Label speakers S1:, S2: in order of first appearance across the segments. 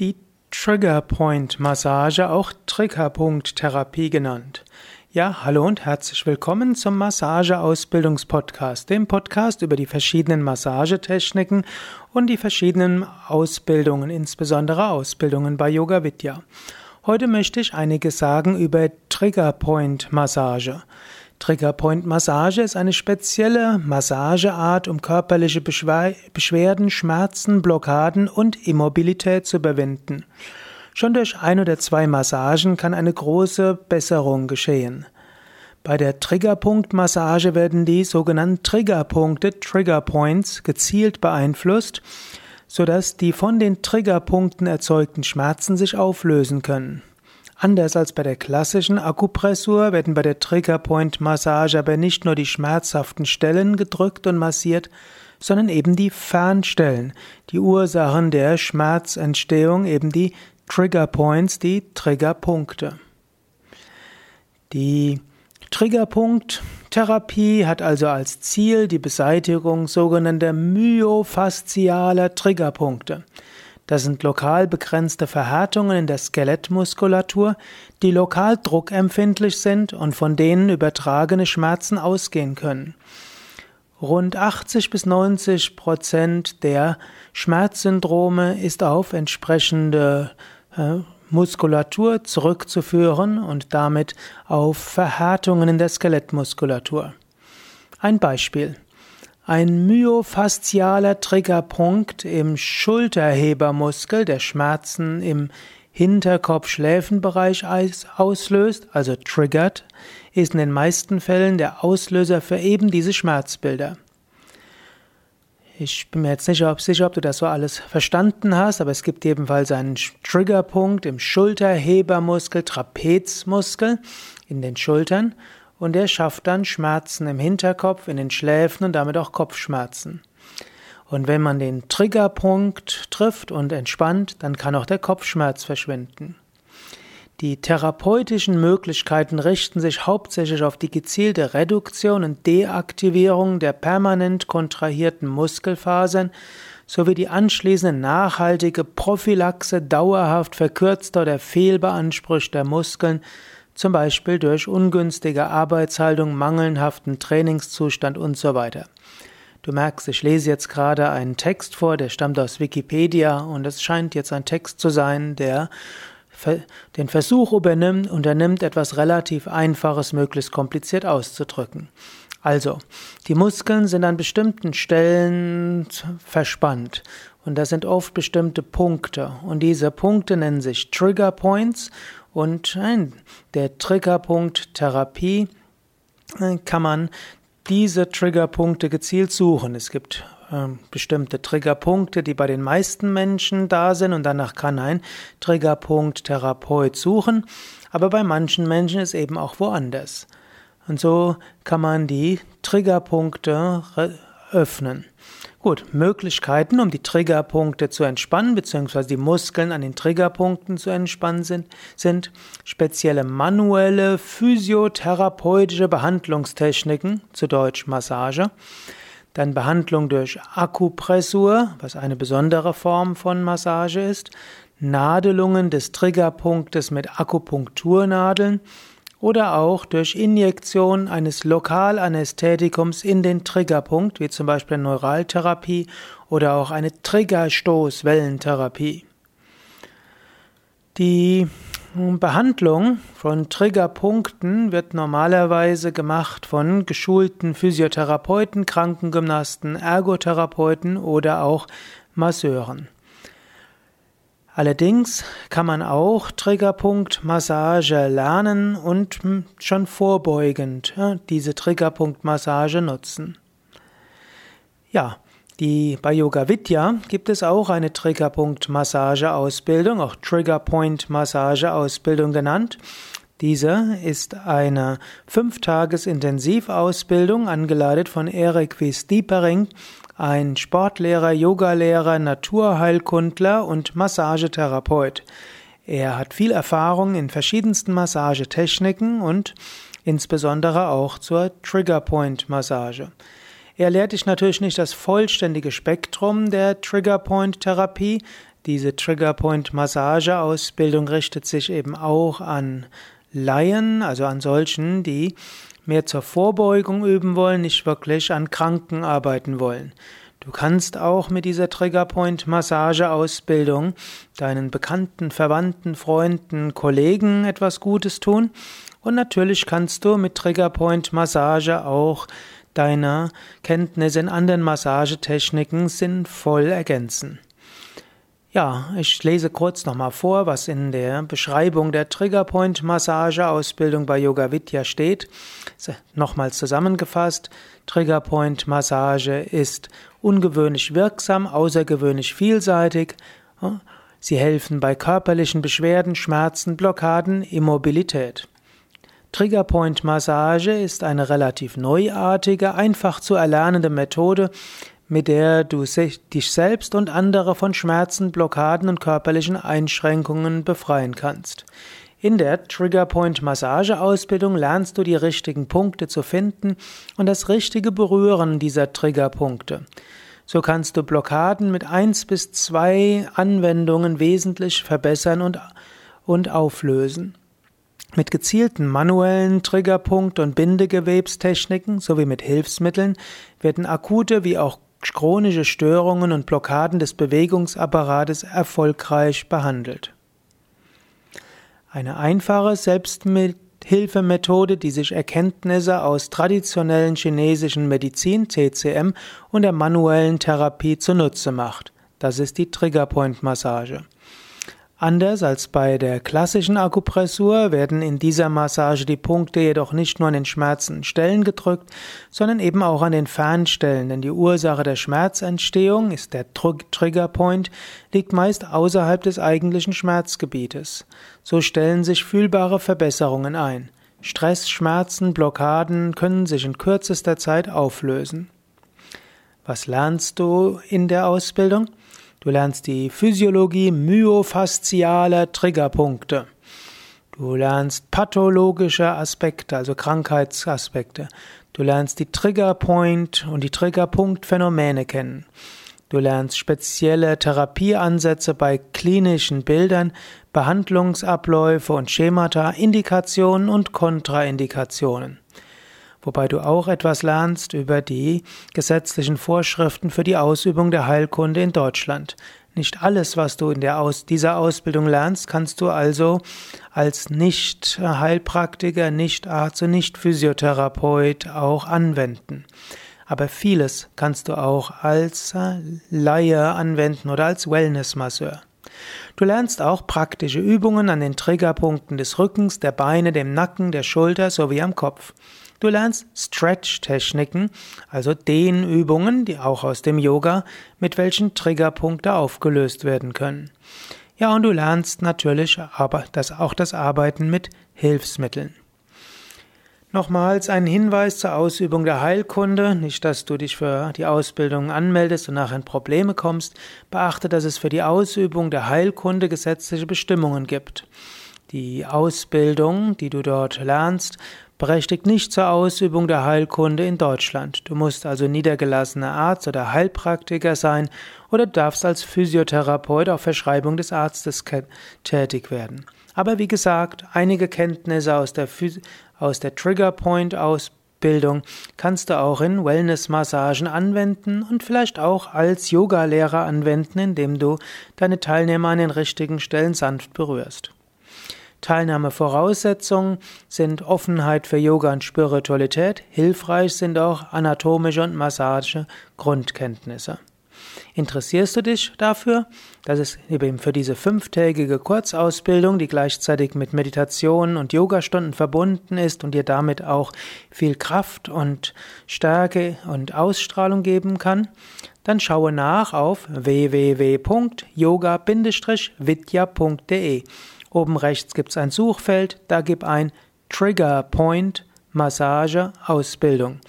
S1: Die Triggerpoint-Massage, auch Triggerpunkt-Therapie genannt. Ja, hallo und herzlich willkommen zum Massageausbildungspodcast, dem Podcast über die verschiedenen Massagetechniken und die verschiedenen Ausbildungen, insbesondere Ausbildungen bei Yoga Vidya. Heute möchte ich einiges sagen über Triggerpoint-Massage. Triggerpoint-Massage ist eine spezielle Massageart, um körperliche Beschwerden, Schmerzen, Blockaden und Immobilität zu überwinden. Schon durch ein oder zwei Massagen kann eine große Besserung geschehen. Bei der Triggerpunkt-Massage werden die sogenannten Triggerpunkte, Triggerpoints, gezielt beeinflusst, sodass die von den Triggerpunkten erzeugten Schmerzen sich auflösen können. Anders als bei der klassischen Akupressur werden bei der Triggerpoint-Massage aber nicht nur die schmerzhaften Stellen gedrückt und massiert, sondern eben die Fernstellen, die Ursachen der Schmerzentstehung, eben die Triggerpoints, die Triggerpunkte. Die Triggerpunkt-Therapie hat also als Ziel die Beseitigung sogenannter myofaszialer Triggerpunkte. Das sind lokal begrenzte Verhärtungen in der Skelettmuskulatur, die lokal druckempfindlich sind und von denen übertragene Schmerzen ausgehen können. Rund 80 bis 90 Prozent der Schmerzsyndrome ist auf entsprechende äh, Muskulatur zurückzuführen und damit auf Verhärtungen in der Skelettmuskulatur. Ein Beispiel. Ein myofaszialer Triggerpunkt im Schulterhebermuskel, der Schmerzen im Hinterkopf-Schläfenbereich auslöst, also triggert, ist in den meisten Fällen der Auslöser für eben diese Schmerzbilder. Ich bin mir jetzt nicht sicher, ob du das so alles verstanden hast, aber es gibt ebenfalls einen Triggerpunkt im Schulterhebermuskel, Trapezmuskel in den Schultern und er schafft dann Schmerzen im Hinterkopf, in den Schläfen und damit auch Kopfschmerzen. Und wenn man den Triggerpunkt trifft und entspannt, dann kann auch der Kopfschmerz verschwinden. Die therapeutischen Möglichkeiten richten sich hauptsächlich auf die gezielte Reduktion und Deaktivierung der permanent kontrahierten Muskelfasern sowie die anschließende nachhaltige Prophylaxe dauerhaft verkürzter oder fehlbeanspruchter Muskeln zum Beispiel durch ungünstige Arbeitshaltung, mangelhaften Trainingszustand und so weiter. Du merkst, ich lese jetzt gerade einen Text vor, der stammt aus Wikipedia und es scheint jetzt ein Text zu sein, der den Versuch übernimmt, unternimmt, etwas relativ Einfaches möglichst kompliziert auszudrücken. Also, die Muskeln sind an bestimmten Stellen verspannt. Und das sind oft bestimmte Punkte. Und diese Punkte nennen sich Trigger Points. Und der Triggerpunkt Therapie äh, kann man diese Triggerpunkte gezielt suchen. Es gibt äh, bestimmte Triggerpunkte, die bei den meisten Menschen da sind. Und danach kann ein Triggerpunkt Therapeut suchen, aber bei manchen Menschen ist eben auch woanders. Und so kann man die Triggerpunkte öffnen. Gut, Möglichkeiten, um die Triggerpunkte zu entspannen, beziehungsweise die Muskeln an den Triggerpunkten zu entspannen sind, sind spezielle manuelle physiotherapeutische Behandlungstechniken, zu Deutsch Massage, dann Behandlung durch Akupressur, was eine besondere Form von Massage ist, Nadelungen des Triggerpunktes mit Akupunkturnadeln oder auch durch Injektion eines Lokalanästhetikums in den Triggerpunkt, wie zum Beispiel Neuraltherapie oder auch eine Triggerstoßwellentherapie. Die Behandlung von Triggerpunkten wird normalerweise gemacht von geschulten Physiotherapeuten, Krankengymnasten, Ergotherapeuten oder auch Masseuren. Allerdings kann man auch Triggerpunktmassage lernen und schon vorbeugend diese Triggerpunktmassage nutzen. Ja, die, bei Yoga Vidya gibt es auch eine Triggerpunkt-Massage-Ausbildung, auch Triggerpoint-Massage-Ausbildung genannt. Diese ist eine Fünftages-Intensivausbildung, angeleitet von Erik W. Ein Sportlehrer, Yogalehrer, Naturheilkundler und Massagetherapeut. Er hat viel Erfahrung in verschiedensten Massagetechniken und insbesondere auch zur Triggerpoint-Massage. Er lehrt dich natürlich nicht das vollständige Spektrum der Triggerpoint-Therapie, Diese Triggerpoint Massageausbildung richtet sich eben auch an Laien, also an solchen, die mehr zur Vorbeugung üben wollen, nicht wirklich an Kranken arbeiten wollen. Du kannst auch mit dieser Triggerpoint Massageausbildung deinen Bekannten, Verwandten, Freunden, Kollegen etwas Gutes tun. Und natürlich kannst du mit Triggerpoint Massage auch deine Kenntnisse in anderen Massagetechniken sinnvoll ergänzen. Ja, ich lese kurz nochmal vor, was in der Beschreibung der Triggerpoint Massage Ausbildung bei Yoga Vidya steht. Nochmals zusammengefasst. Triggerpoint Massage ist ungewöhnlich wirksam, außergewöhnlich vielseitig. Sie helfen bei körperlichen Beschwerden, Schmerzen, Blockaden, Immobilität. Triggerpoint Massage ist eine relativ neuartige, einfach zu erlernende Methode, mit der du dich selbst und andere von Schmerzen, Blockaden und körperlichen Einschränkungen befreien kannst. In der Triggerpoint Massage Ausbildung lernst du die richtigen Punkte zu finden und das richtige Berühren dieser Triggerpunkte. So kannst du Blockaden mit eins bis zwei Anwendungen wesentlich verbessern und, und auflösen. Mit gezielten manuellen Triggerpunkt- und Bindegewebstechniken sowie mit Hilfsmitteln werden akute wie auch chronische Störungen und Blockaden des Bewegungsapparates erfolgreich behandelt. Eine einfache Selbsthilfemethode, die sich Erkenntnisse aus traditionellen chinesischen Medizin TCM und der manuellen Therapie zunutze macht. Das ist die Triggerpoint-Massage. Anders als bei der klassischen Akupressur werden in dieser Massage die Punkte jedoch nicht nur an den schmerzenden Stellen gedrückt, sondern eben auch an den Fernstellen, denn die Ursache der Schmerzentstehung ist der Triggerpoint, liegt meist außerhalb des eigentlichen Schmerzgebietes. So stellen sich fühlbare Verbesserungen ein. Stress, Schmerzen, Blockaden können sich in kürzester Zeit auflösen. Was lernst du in der Ausbildung? Du lernst die Physiologie myofaszialer Triggerpunkte. Du lernst pathologische Aspekte, also Krankheitsaspekte. Du lernst die Triggerpoint und die Triggerpunktphänomene kennen. Du lernst spezielle Therapieansätze bei klinischen Bildern, Behandlungsabläufe und Schemata, Indikationen und Kontraindikationen wobei du auch etwas lernst über die gesetzlichen Vorschriften für die Ausübung der Heilkunde in Deutschland. Nicht alles, was du in Aus dieser Ausbildung lernst, kannst du also als Nicht-Heilpraktiker, Nicht-Arzt und Nicht-Physiotherapeut auch anwenden. Aber vieles kannst du auch als Laie anwenden oder als Wellness-Masseur. Du lernst auch praktische Übungen an den Triggerpunkten des Rückens, der Beine, dem Nacken, der Schulter sowie am Kopf. Du lernst Stretch-Techniken, also Dehnübungen, die auch aus dem Yoga, mit welchen Triggerpunkte aufgelöst werden können. Ja, und du lernst natürlich aber das, auch das Arbeiten mit Hilfsmitteln. Nochmals ein Hinweis zur Ausübung der Heilkunde, nicht dass du dich für die Ausbildung anmeldest und nachher in Probleme kommst. Beachte, dass es für die Ausübung der Heilkunde gesetzliche Bestimmungen gibt. Die Ausbildung, die du dort lernst, berechtigt nicht zur Ausübung der Heilkunde in Deutschland. Du musst also niedergelassener Arzt oder Heilpraktiker sein oder darfst als Physiotherapeut auf Verschreibung des Arztes tätig werden. Aber wie gesagt, einige Kenntnisse aus der, aus der Triggerpoint Ausbildung kannst du auch in Wellness-Massagen anwenden und vielleicht auch als Yogalehrer anwenden, indem du deine Teilnehmer an den richtigen Stellen sanft berührst. Teilnahmevoraussetzungen sind Offenheit für Yoga und Spiritualität, hilfreich sind auch anatomische und Massage Grundkenntnisse. Interessierst du dich dafür, dass es eben für diese fünftägige Kurzausbildung, die gleichzeitig mit Meditationen und Yogastunden verbunden ist und dir damit auch viel Kraft und Stärke und Ausstrahlung geben kann, dann schaue nach auf www.yoga-vidya.de Oben rechts gibt es ein Suchfeld, da gib ein Trigger Point Massage Ausbildung.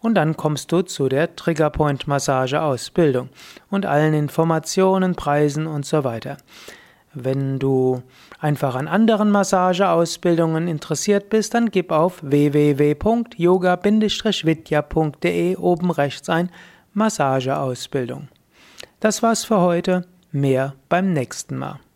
S1: Und dann kommst du zu der Trigger Point Massage Ausbildung und allen Informationen, Preisen und so weiter. Wenn du einfach an anderen Massageausbildungen interessiert bist, dann gib auf www.yoga-vidya.de oben rechts ein Massageausbildung. Das war's für heute. mehr beim nächsten Mal.